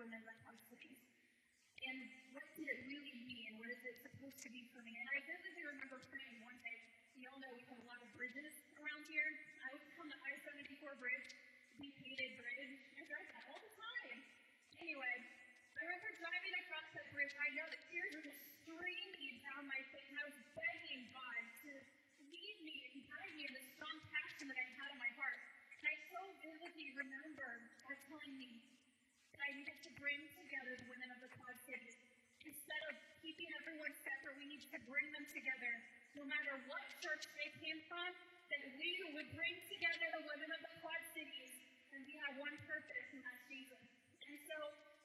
women like our cities. And what did it really mean? What is it supposed to be for me? And I vividly remember praying one day. You all know we have a lot of bridges around here. I was on the I-74 bridge, the hated bridge. I drive that all the time. Anyway, I remember driving across that bridge. I know the tears were just streaming down my face, and I was begging God to lead me and guide me in the strong passion that I had in my heart. And I so vividly remember God telling me that I needed to bring together the women of the Quad Cities. Instead of keeping everyone separate, we need to bring them together. No matter what church they came from, that we would bring together the women of the Quad Cities, and we have one purpose, and that's Jesus. And so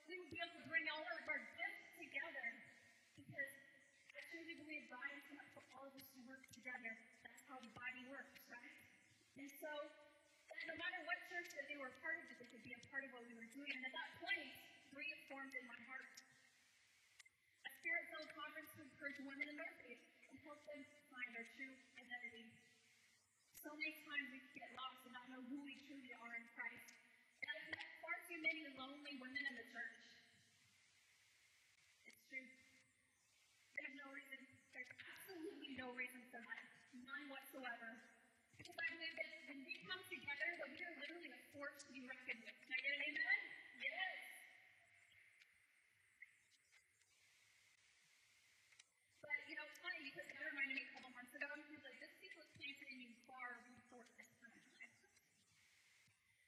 we would be able to bring all of our gifts together because I truly believe God intended for all of us to work together. That's how the body works, right? And so no matter what church that they were part of, that they could be a part of what we were doing. And at that formed in my heart. A spirit-filled conference to encourage women in their faith and help them find their true identity. So many times we get lost and not know who we truly are in Christ. And I've met far too many lonely women in the church. It's true. There's no reason, there's absolutely no reason for that. None whatsoever. Because I believe that when we come together, that we are literally a force to be reckoned with. Can I get an amen? Yes. But, you know, it's funny because God reminded me a couple months ago, and he was like, this seed was planted in you far before this time.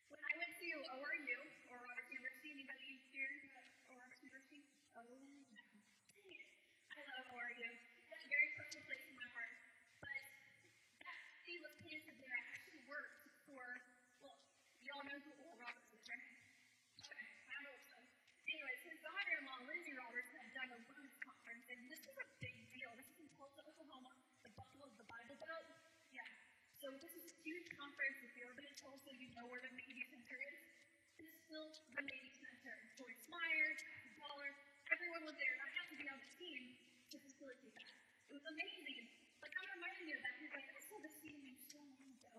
When I went to ORU, or Robert University, anybody here at ORU University? Oh, no. I love ORU. It's a very special place in my heart. But that seed was planted there. I actually worked for, well, you all know who Oral Roberts is, right? Okay, I hope so. Anyways, his daughter-in-law, Lindsay Roberts, had done a women's conference, and this is a big deal. This is in Tulsa, Oklahoma, the Buffalo of the Bible Belt. Yeah. So this is a huge conference. If been to Tulsa, you know where the Mabee Center is. This is still the Mabee Center. Joyce Meyers, Dollar, everyone was there, and I had to be on the team to facilitate that. It was amazing. But God reminded of that. He's like, I saw this in so long ago.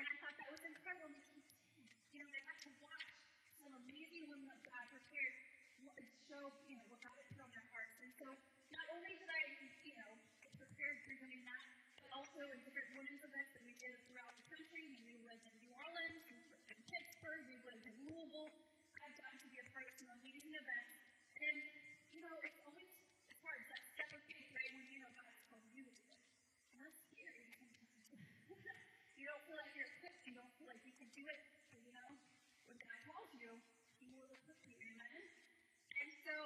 And I thought that was incredible because, you know, they got to watch some amazing women of God prepared and show, you know, what God had put on their hearts. And so not only did I, you know, get prepared for doing that, but also in different women's events that we did throughout the country. And we was in New Orleans, we was in Pittsburgh, we was in Louisville. I've gotten to be a part of some amazing events. And, you know, it's always it's hard. It's that step of faith, right, when you know God's called you to do it. And that's scary sometimes. you don't feel like you're equipped. You don't feel like you can do it. But, you know, when God calls you, He will equip you. Amen? And so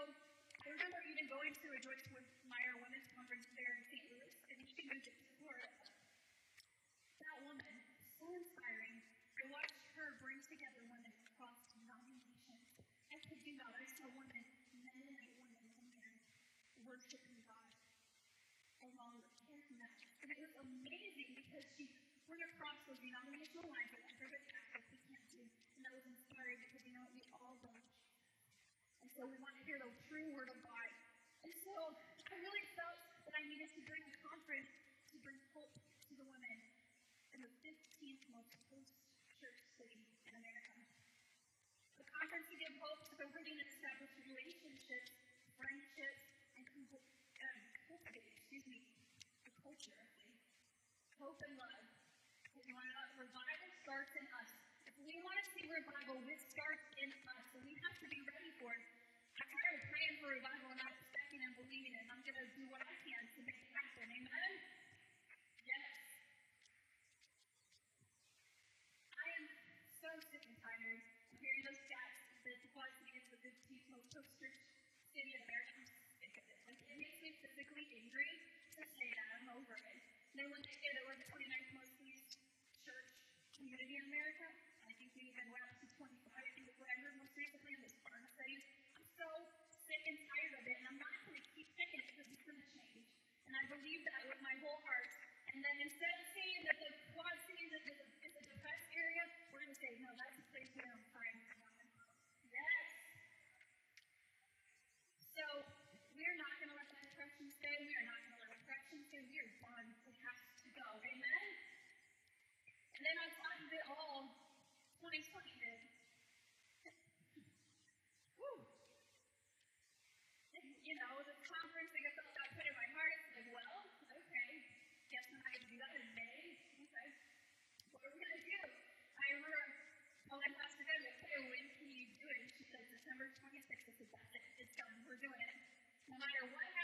I remember even going to a Joyce Meyer Women's Conference there in St. Louis, and she moved to Florida. That woman, so inspiring. I watched her bring together women across denominations. I could do that. I saw women, Mennonite women, women worshiping God along with Catholic. And it was amazing because she went across those denominational lines that everybody Catholic we can't do. And that was inspiring because, you know, we all love And so we want to hear the true word of God. And so I really felt that I needed to bring a conference to bring hope to the women in the 15th most post-church city in America. The conference to give hope to the hurting and establish relationships, friendships, and um, cultivate, excuse me, the culture. Hope and love. Revival starts in us. If we want to see revival, it starts in us, and we have to be ready for it. I'm tired praying for revival and not expecting and believing it. I'm going to do what I can to make it happen. Amen? Yes. I am so sick and tired of hearing those stats that Quad City is the 15th most post-church city in America. I'm. Like, it makes me physically angry to say that. I'm over it. And then when they say that we're the 29th most police church community in America, then I timed it all 2020 then. Woo. You know, the conference, I guess that's what I put in my heart. It's like, well, okay, guess I'm going to do that in May. Okay, what are we going to do? I remember, well, I asked her, okay, when can you do it? And she said, December 26th. is is it. It's done. We're doing it. No matter what happens,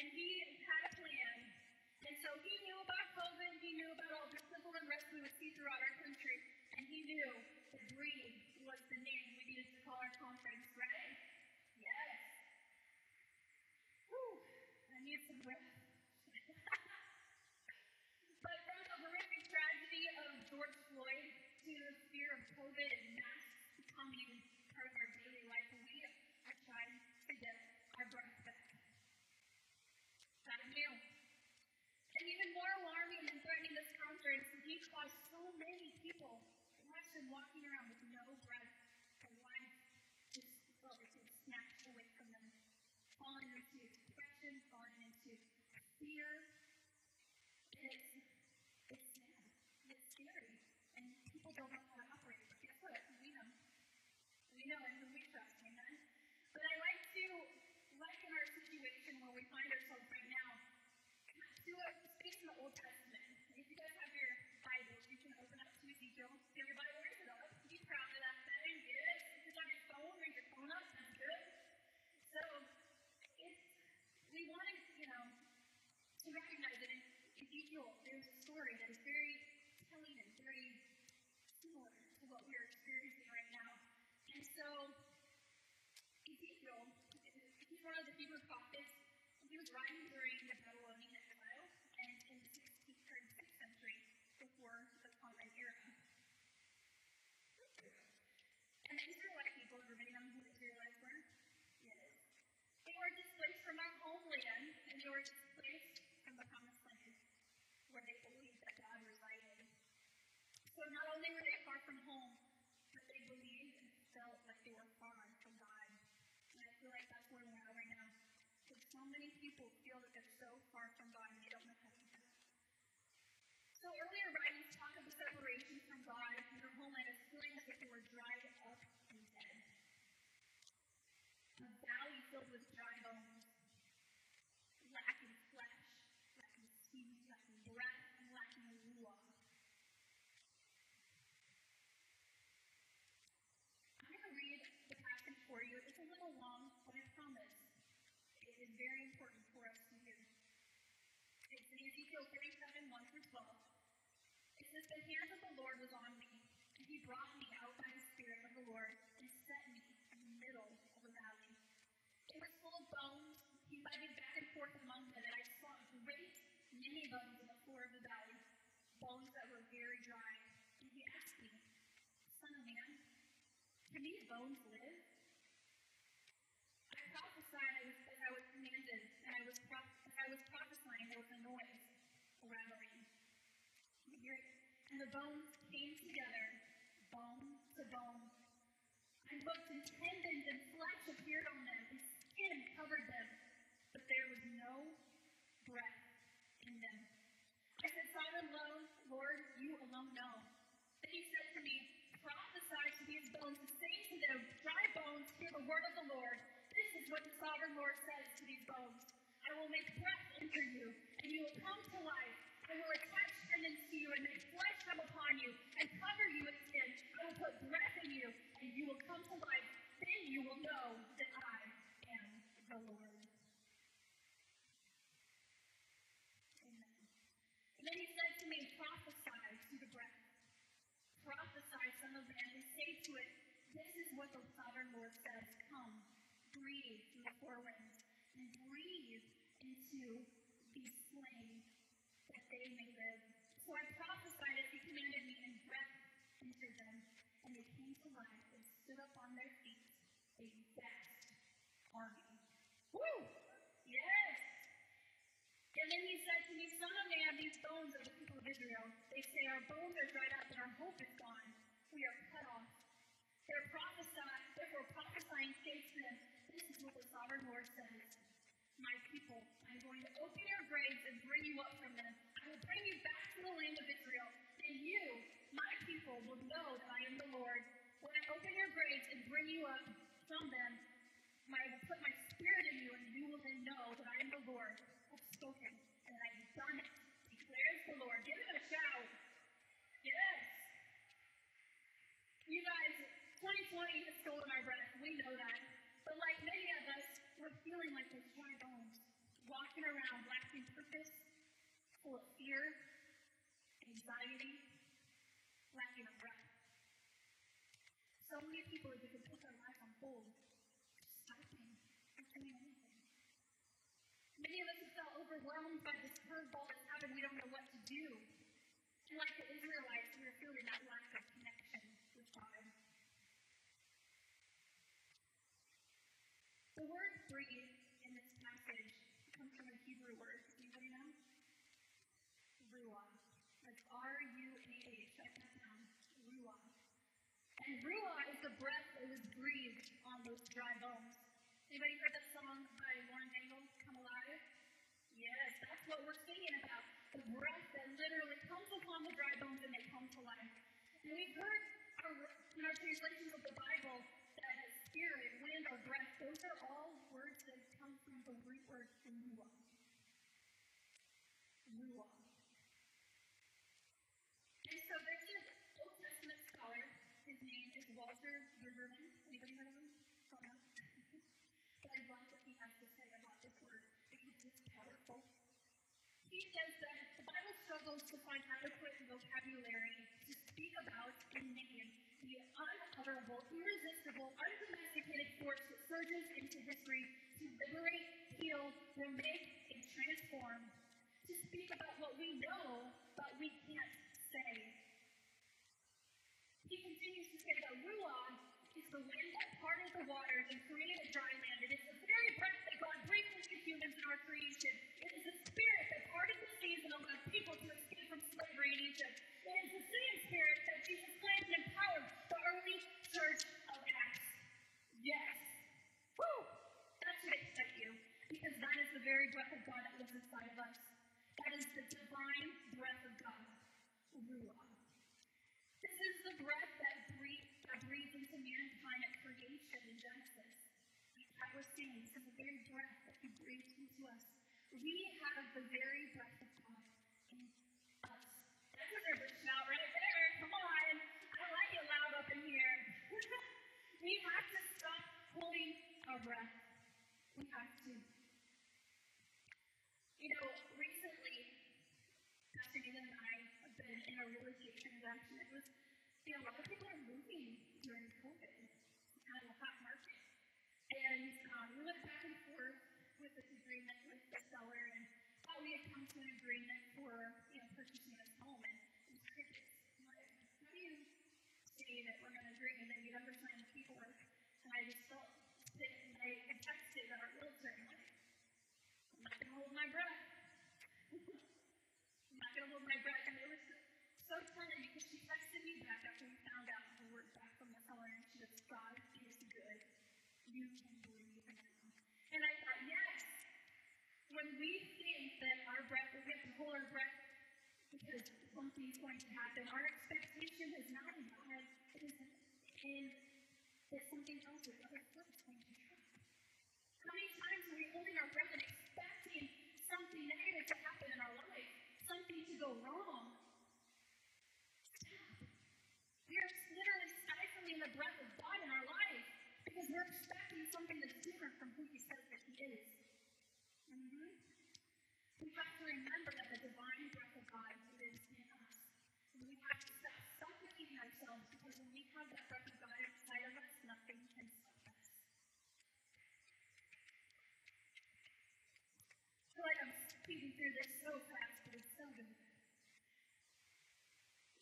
And he had a plan. And so he knew about COVID, he knew about all the civil unrest we would see throughout our country, and he knew that Breathe was the name we needed to call our conference, right? Yes. Whew, I need some breath. but from the horrific tragedy of George Floyd to the fear of COVID and masks becoming part of our daily life, we are trying to get our breath back. God knew. And even more alarming than threatening this conference, he caused so many people to watch them walking around with no breath. Their life just felt like it was snatched away from them, falling into depression, falling into fear. And it's, it's sad. It's scary. And people don't know how to operate. But guess what? We know. We know and who we trust. Amen? But I like to liken our situation where we find ourselves right now to a space in the Old Testament. If you guys have your Bibles, you can open up to Ezekiel. If you have your Bible, raise it up. Be proud of that thing. Good. If it's on your phone, raise your phone up. That's good. So, it's, we want to, you know, to recognize that in Ezekiel, there's a story that is very telling and very similar to what we are experiencing right now. And so, Ezekiel, he's one of the Hebrew prophets. He was writing during the Babylonian exile and in the 16th or 6th century before the Common Era. And the Israelite people, everybody knows who the Israelites were? Yes. They were displaced from their homeland and they were displaced from the promised land where they believed that God resided. So not only were they far from home, but they believed and felt like they were far from God. And I feel like that's where we're at right now. Because so many people feel that they're so far from God and they don't know how to do that. So earlier writings talk of the separation from God and their homeland as feeling as if they were dried up and dead. A valley filled with dry bones, lacking flesh, lacking speed, lacking breath, and lacking ruach. I'm going to read the passage for you. It's a little long, but I promise it is very important for us to hear. It's in Ezekiel 37, 1 through 12. It says, The hand of the Lord was on me, and he brought me out by the Spirit of the Lord and set me in the middle of a valley. It was full of bones. He led back and forth among them, and I saw great many bones on the floor of the valley, bones that were very dry. And he asked me, Son of man, can these bones live? I prophesied as I was commanded, and I was, pro- as I was prophesying, there was a noise, a rattling. You hear it? The bones came together, bone to bone. And both and tendons and flesh appeared on them, and skin covered them, but there was no breath in them. I said, Sovereign alone, Lord, you alone know. Then he said to me, Prophesy to these bones, and say to them, Dry bones, hear the word of the Lord. This is what the sovereign Lord says to these bones. I will make breath enter you, and you will come to life. I will attach tendons to you and make come upon you and cover you with skin. I will put breath in you, and you will come to life. Then you will know that I am the Lord. Amen. And then he said to me, Prophesy to the breath. Prophesy, son of man, and say to it, This is what the sovereign Lord says. Come, breathe through the four winds, and breathe into these slain, that they may live. So I prophesied as he commanded me and breathed into them, and they came to life and stood up on their feet, a vast army. Woo! Yes! And then he said to me, Son of man, these bones are the people of Israel. They say, Our bones are dried up and our hope is gone. We are cut off. They're prophesying, therefore prophesying, say to them, This is what the sovereign Lord says. My people, I'm going to open your graves and bring you up from them Bring you back to the land of Israel. And you, my people, will know that I am the Lord. When I open your graves and bring you up from them, will put my spirit in you, and you will then know that I am the Lord have spoken, and I have done it, declares the Lord. Give him a shout. Yes. You guys, 2020 has stolen our breath. We know that. But like many of us, we're feeling like those dry bones, walking around lacking purpose, full of fear, anxiety, lacking of breath. So many people have even put their life on hold, stopping, not doing anything. Many of us have felt overwhelmed by this curveball that's happened. We don't know what to do. And like the Israelites, we are feeling that lack of connection with God. The word breathe in this passage comes from a Hebrew word. Does anybody know? Ruah. That's R-U-A-H. Write that down. Ruah. And Ruah is the breath that was breathed on those dry bones. Anybody heard that song by Lauren Daigle, Come Alive? Yes, that's what we're singing about. The breath that literally comes upon the dry bones and they come to life. And we've heard our, in our translations of the Bible that spirit, wind, or breath, those are all words that come from the root word ruah. Ruah. And so there's an Old Testament scholar. His name Anybody heard him? But I love what he has to say about this word it's powerful. He says that the Bible struggles to find adequate vocabulary to speak about and name the unutterable, irresistible, undomesticated force that surges into history to liberate, heal, remake, and transform. To speak about what we know, but we can't say. He continues to say that Ruah is the wind that parted the waters and created dry land. It is the very breath that God breathed into humans in our creation. It is the spirit that parted the seas and allowed people to escape from slavery in Egypt. It is the same spirit that Jesus planted and empowered the early church of Acts. Yes. Woo! That should excite you, because that is the very breath of God that lives inside of us. That is the divine breath of God. Ruah. This is the breath that breathes, that breathes into mankind at creation in Genesis. Was saying, the very breath that He breathes into us. We have the very breath of God in us. There's a shout right there. Come on. I like it loud up in here. we have to stop holding our breath. We have to. You know, recently, Pastor Nathan and I have been in a real estate transaction. It was, you know, a lot of people are moving during COVID. It's kind of a hot market. And um, we went back and forth this agreement with the seller and thought we had come to an agreement for, you know, purchasing this home. And how do you say that we're going to agree and then you never sign the paperwork? And I just felt sick and I, I texted our realtor and like, I'm not going to hold my breath. I'm not going to hold my breath. And it was so funny because she texted me back after we found out the word back from the seller and she goes, God is good. You can breathe now. And I thought, yes. When we think that our breath, we have to hold our breath because something's going to happen, our expectation is not in God, it is in that something else is going to happen. How many times are we holding our breath and expecting something negative to happen in our life, something to go wrong? We are literally stifling the breath of God in our life because we're expecting something that's different from who He says that He is. Mm-hmm. We have to remember that the divine breath of God lives in us. We have to stop suffocating ourselves because when we have that breath of God inside of us, nothing can stop us. Like I'm speeding through this so fast, but it's so good.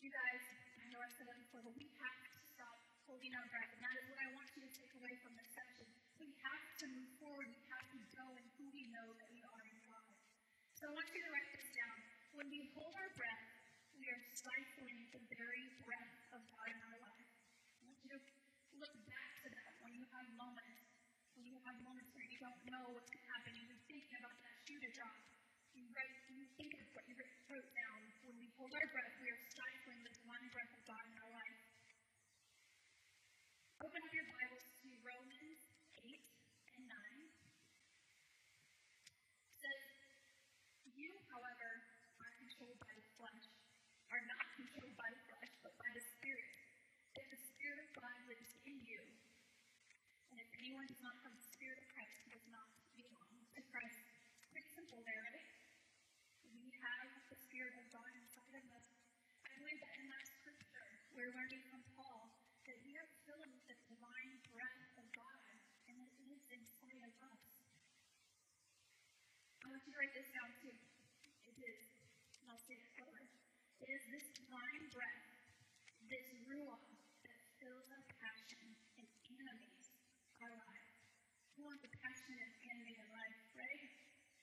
You guys, I know I said it before, but we have to stop holding our breath, and that is what I want you to take away from this session. We have to move know that we are in God. So I want you to write this down. When we hold our breath, we are stifling the very breath of God in our life. I want you to look back to that when you have moments, when you have moments where you don't know what's going to happen. You're thinking about that shooter drop. You write, you think of what you wrote down. When we hold our breath, we are stifling this one breath of God in our life. Open up your anyone does not have the Spirit of Christ, does not belong to Christ. Pretty simple there, right? We have the Spirit of God inside of us. I believe that in that scripture, we're learning from Paul that we are filled with the divine breath of God, and it lives inside of us. I want you to write this down too. It is, and I'll say it slower. It is this divine breath, this ruach, that fills our passion and animates our life. Who wants a passionate, animated life, right?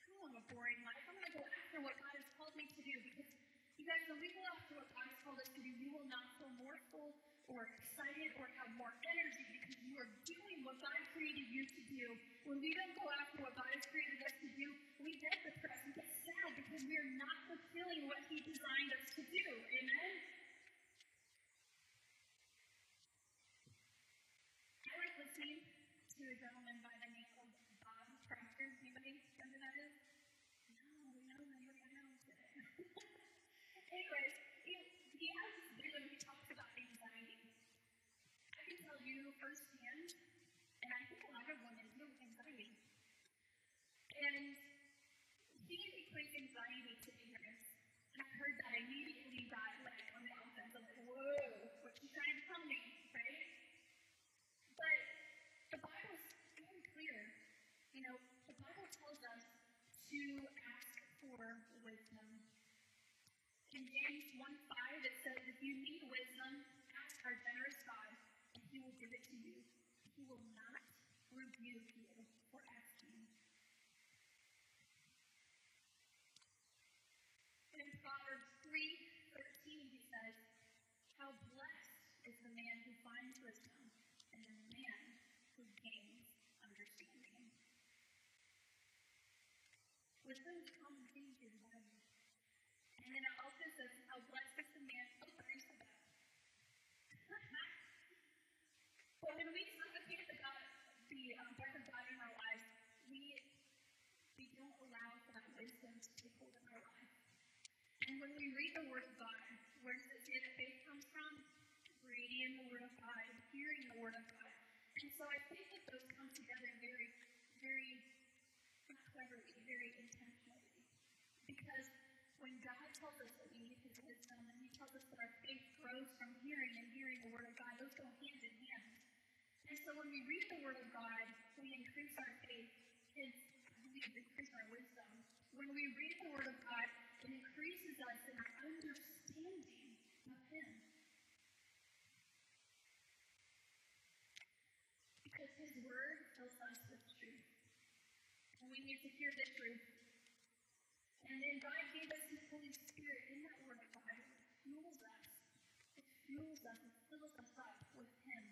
Who wants a boring life? I'm going to go after what God has called me to do because you guys, when we go after what God has called us to do, we will not feel more full or excited or have more energy because you are doing what God created you to do. When we don't go after what God has created us to do, we get depressed and get sad because we are not fulfilling what He designed us to do. Amen? I like listening to a gentleman by the name of Bob Proctor. Anybody know who that is? No, no, nobody I know today. Anyways, he, has this video he talks about anxiety. I can tell you firsthand, and I think a lot of women deal with anxiety. And he equates anxiety to ignorance. And I heard that immediately got like on the offense. I'm like, whoa, what's he trying to tell me, right? But the Bible's very clear. You know, the Bible tells us to ask for wisdom. In James 1 5, it says, If you need wisdom, ask our generous God, and he will give it to you. He will not rebuke you for asking. In Proverbs 3 13, he says, How blessed is the man who finds wisdom, and the man who gains understanding. Wisdom is a common thing in the Bible. And then it also says, How blessed is the man who learns the best. but when we suffocate the God, the um, breath of God in our lives, we we don't allow for that wisdom to take hold in our life. And when we read the Word of God, where does it say faith comes from? Reading the Word of God, hearing the Word of God. And so I think that those come together very, very cleverly, very intentionally. Because when God tells us that we need His wisdom, and He tells us that our faith grows from hearing and hearing the Word of God, those go hand in hand. And so when we read the Word of God, we increase our faith, and we increase our wisdom. When we read the Word of God, it increases us in our understanding of Him. Because His Word fills us with truth. And we need to hear the truth. And then God gave us His Holy Spirit in that Word of God. It fuels us. It fuels us. It fills us up with Him.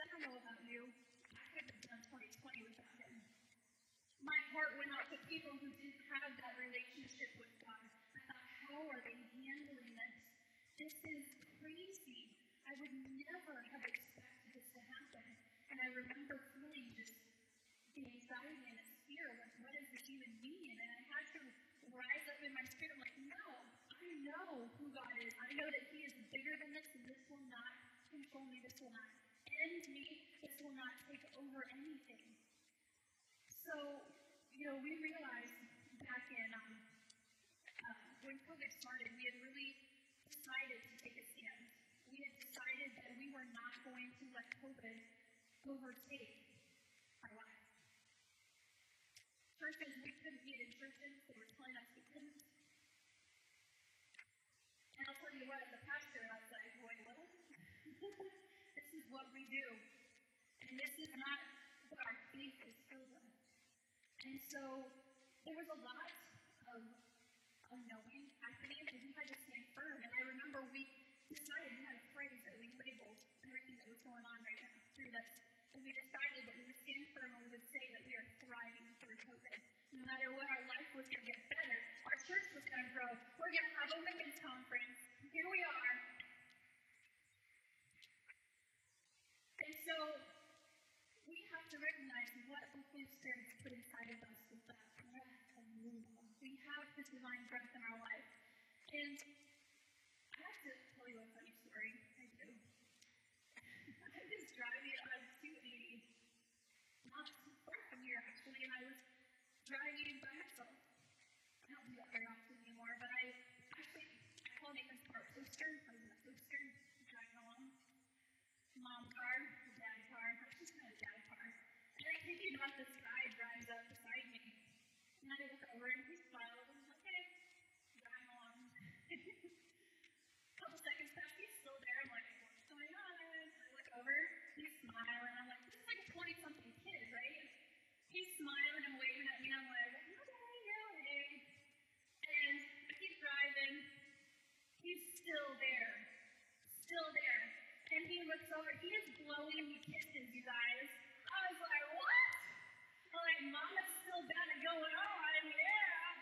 I don't know about you. I couldn't have done 2020 without Him. My heart went out to people who didn't have that relationship with God. I thought, how are they handling this? This is crazy. I would never have expected this to happen. And I remember feeling just the anxiety and fear of what does this even mean? And I had to rise up in my spirit. I'm like, no, I know who God is. I know that He is bigger than this, and this will not control me. This will not end me. This will not take over anything. So, you know, we realized back in um, uh, when COVID started, we had really decided to take a stand. We had decided that we were not going to let COVID overtake our lives. Churches, we couldn't meet in churches. They were telling us we couldn't. And I'll tell you what, as a pastor, I was like, boy, what? this is what we do. And this is not what our faith is filled with. And so there was a lot of unknowing happening, and we had to stand firm. And I remember we decided, we had a phrase that we labeled everything that was going on right now through this. And we decided that we would stand firm and we would say, matter what, our life was going to get better. Our church was going to grow. We're going to have a women's conference. Here we are. And so we have to recognize what the Holy Spirit put inside of us with that breath of wisdom. We have this divine breath in our life. And I have to tell you a funny story. I do. I was driving on 280, not too far from here actually, and I was driving by myself. I don't do that very often anymore, but I actually I call Nathan's car sister. I was in a sister driving along. Mom car, dad car, just kind of dad car. And I you not, this guy drives up beside me. And I look over and he smiles and I'm like, hey, driving along. A couple seconds pass, he's still there. I'm like, what's going on? I look over, he's smiling. I'm like, this is like a 20 something kid, right? He's smiling and waving at me. I'm like, okay, yeah, hey. And I keep driving. He's still there. Still there. And he looks over. He is blowing me kisses, you guys. I was like, what? I'm like, Mama's still got it going on. Yeah.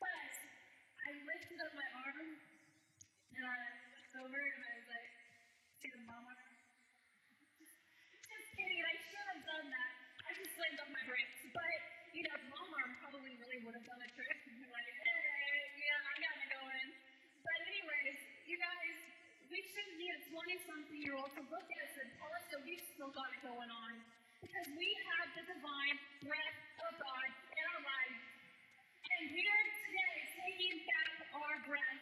but I lifted up my arm and I looked over and I was like, to the mama. Just kidding. I should have done that. I just slammed on my brakes. But, you know, mom arm probably really would have done a trick. And be like, hey, yeah, I got it going. But anyways, you guys, we shouldn't be a 20-something year old to look at us and tell us that we've still got it going on. Because we have the divine breath of God in our lives. And we are today taking back our breath.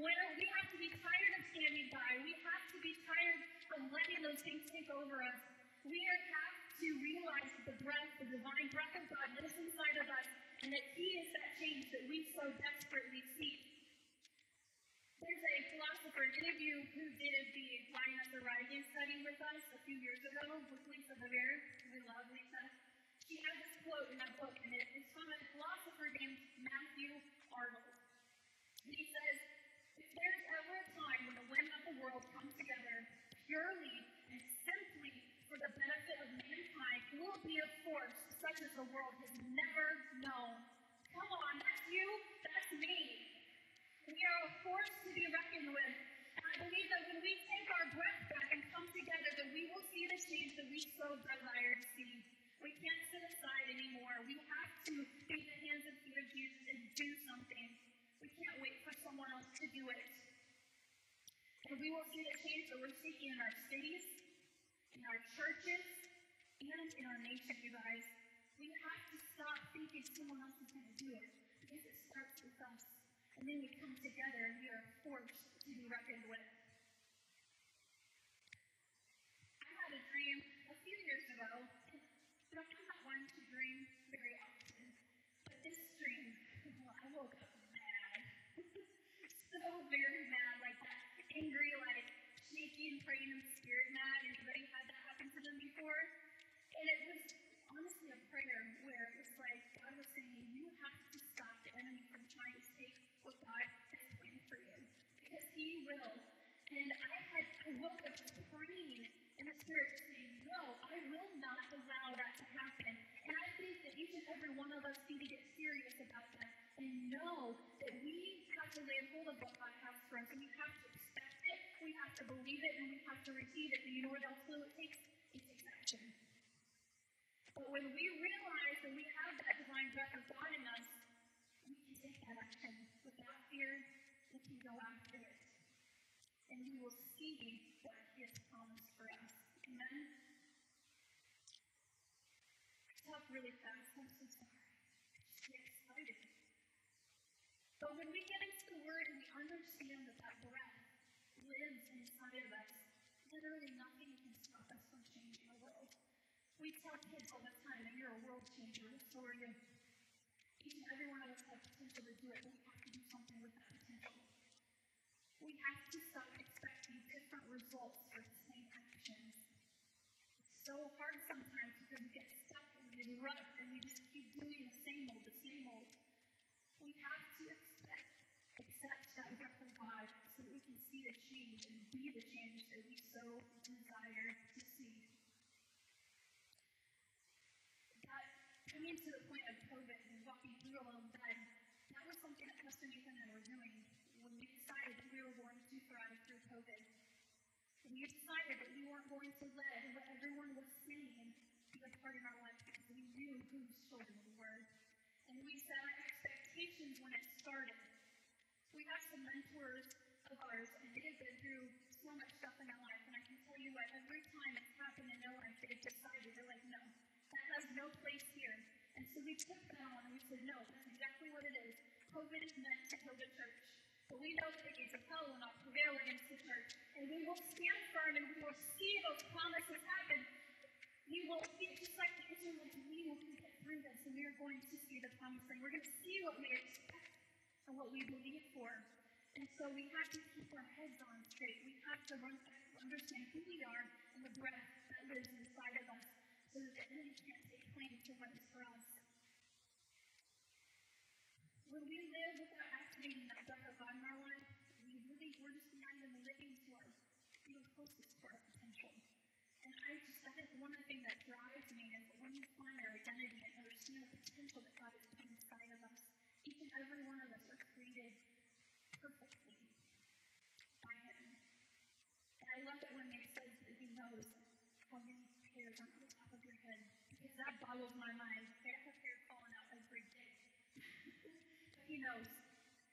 Where we have to be tired of standing by. We have to be tired of letting those things take over us. We are, have to realize that the breath, the divine breath of God lives inside of us, and that He is that change that we so desperately seek. There's a philosopher, any of you who did the Lioness Arising study with us a few years ago with Lisa Bevere, we love Lisa. She has this quote in that book, and it is from a philosopher named Matthew Arnold. And he says, if there's ever a time when the women of the world come together purely and simply for the benefit of mankind, it will be a force such as the world has never known. Come on, that's you, that's me. We are a force to be reckoned with. Believe that when we take our breath back and come together, that we will see the change that we so desire to see. We can't sit aside anymore. We have to be the hands and feet of Jesus and do something. We can't wait for someone else to do it. And we will see the change that we're seeking in our cities, in our churches, and in our nation, you guys. We have to stop thinking someone else is going to do it because it starts with us. And then we come together and we are forced to be reckoned with. I had a dream a few years ago, and I'm not one to dream very often. But this dream, well, I woke up mad. so very mad, like that angry, like shaking, praying in the spirit mad. Anybody had that happen to them before? And it was honestly a prayer where it was like God was saying, You have to stop the enemy from trying to take what God has planned for you. Because he will. And I had I woke up praying in the spirit saying, No, I will not allow that to happen. And I think that each and every one of us need to get serious about that and know that we have to lay hold of what God has for us. And we have to expect it, we have to believe it, and we have to receive it. And you know what else it? It takes action. But when we realize that we have that divine breath of God in us, we can take that action without fear. We can go after it. And we will see what He has promised for us. Amen? I talk really fast. I'm so sorry. Get excited. But when we get into the Word and we understand that that breath lives inside of us, literally nothing can stop us from changing the world. We tell kids all the time that you're a world changer. So are you. Each and every one of us has potential to do it, but we have to do something with that potential. We have to stop expecting different results for the same actions. It's so hard sometimes because we get stuck in this rut and we just keep doing the same old, the same old. We have to expect, accept that breath of God so that we can see the change and be the change that we so desire to see. God coming to the point of COVID and walking through a little bed, that was something that Pastor Nathan and I were doing when we decided that we were going to thrive through COVID. We decided that we weren't going to let what everyone was saying be a part of our life because we knew whose children we were. And we set our expectations when it started. We have some mentors of ours, and they have been through so much stuff in their life. And I can tell you what, every time it's happened in their life, they've decided, they're like, no, that has no place here. And so we took that on and we said, no, that's exactly what it is. COVID is meant to kill the church. But we know that the gates of hell will not prevail against the church. And we will stand firm and we will see those promises happen. We will be just like the Israelites, we will get through this and we are going to see the promise. And we're going to see what we expect and what we believe for. And so we have to keep our heads on straight. We have to run, understand who we are and the breath that lives inside of us so that the enemy can't take claim to what is for us. When we live without activating that breath of God in our life, we really, we're just not even living to our, even closest to our potential. And I just, that is one of the things that drives me is when we find our identity and understand the potential that God has put inside of us, each and every one of us are created perfectly by Him. And I love it when it says that He knows how many hairs on the top of your head, because that boggles my mind. I have hair falling out every day. but He knows.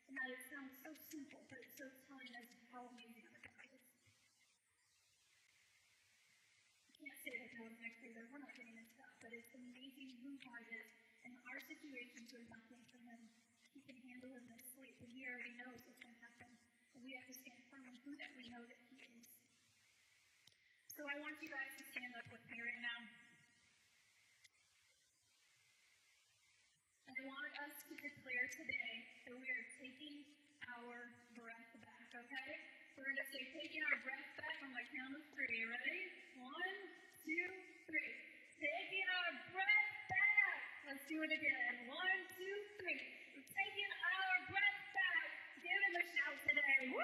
And that it sounds so simple, but it's so telling us how amazing our God is. Can't say that next year. We're not getting into that, but it's amazing who God is. And our situations are nothing for Him. He can handle in this sleep, and He already knows what's going to happen. And we have to stand firm in who that we know that He is. So I want you guys to stand up with me right now. And I want us to declare today that we are taking our breath back, okay? We're going to say, taking our breath back on my count of three. Ready? Two, three. Taking our breath back. Let's do it again. One, two, three. We're taking our breath back. Give him a shout today. Woo!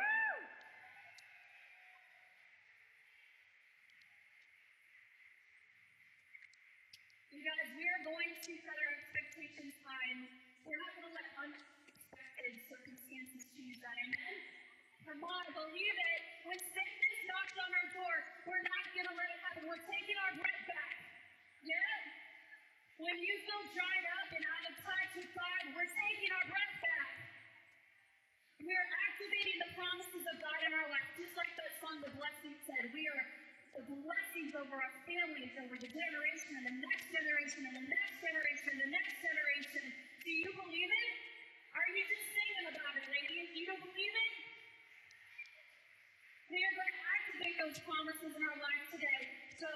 You guys, we are going to set our expectations high. We're not going to let unexpected circumstances change that. Amen? Come on, believe it. When sickness knocks on our door, we're not going to let it happen. We're taking our breath back. Yeah? When you feel dried up and out of touch with God, we're taking our breath back. We are activating the promises of God in our life, just like that song, The Blessing said. We are the blessings over our families, over the generation, and the next generation, and the next generation, and the next generation. Do you believe it? Are you just singing about it, ladies? You don't believe it? We are going to activate those promises in our life today. So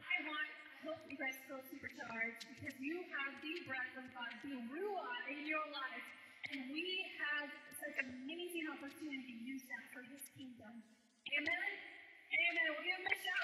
I want, I hope you guys feel supercharged because you have the breath of God, the Ruah in your life. And we have such an amazing opportunity to use that for His kingdom. Amen? Amen. We'll give him a shout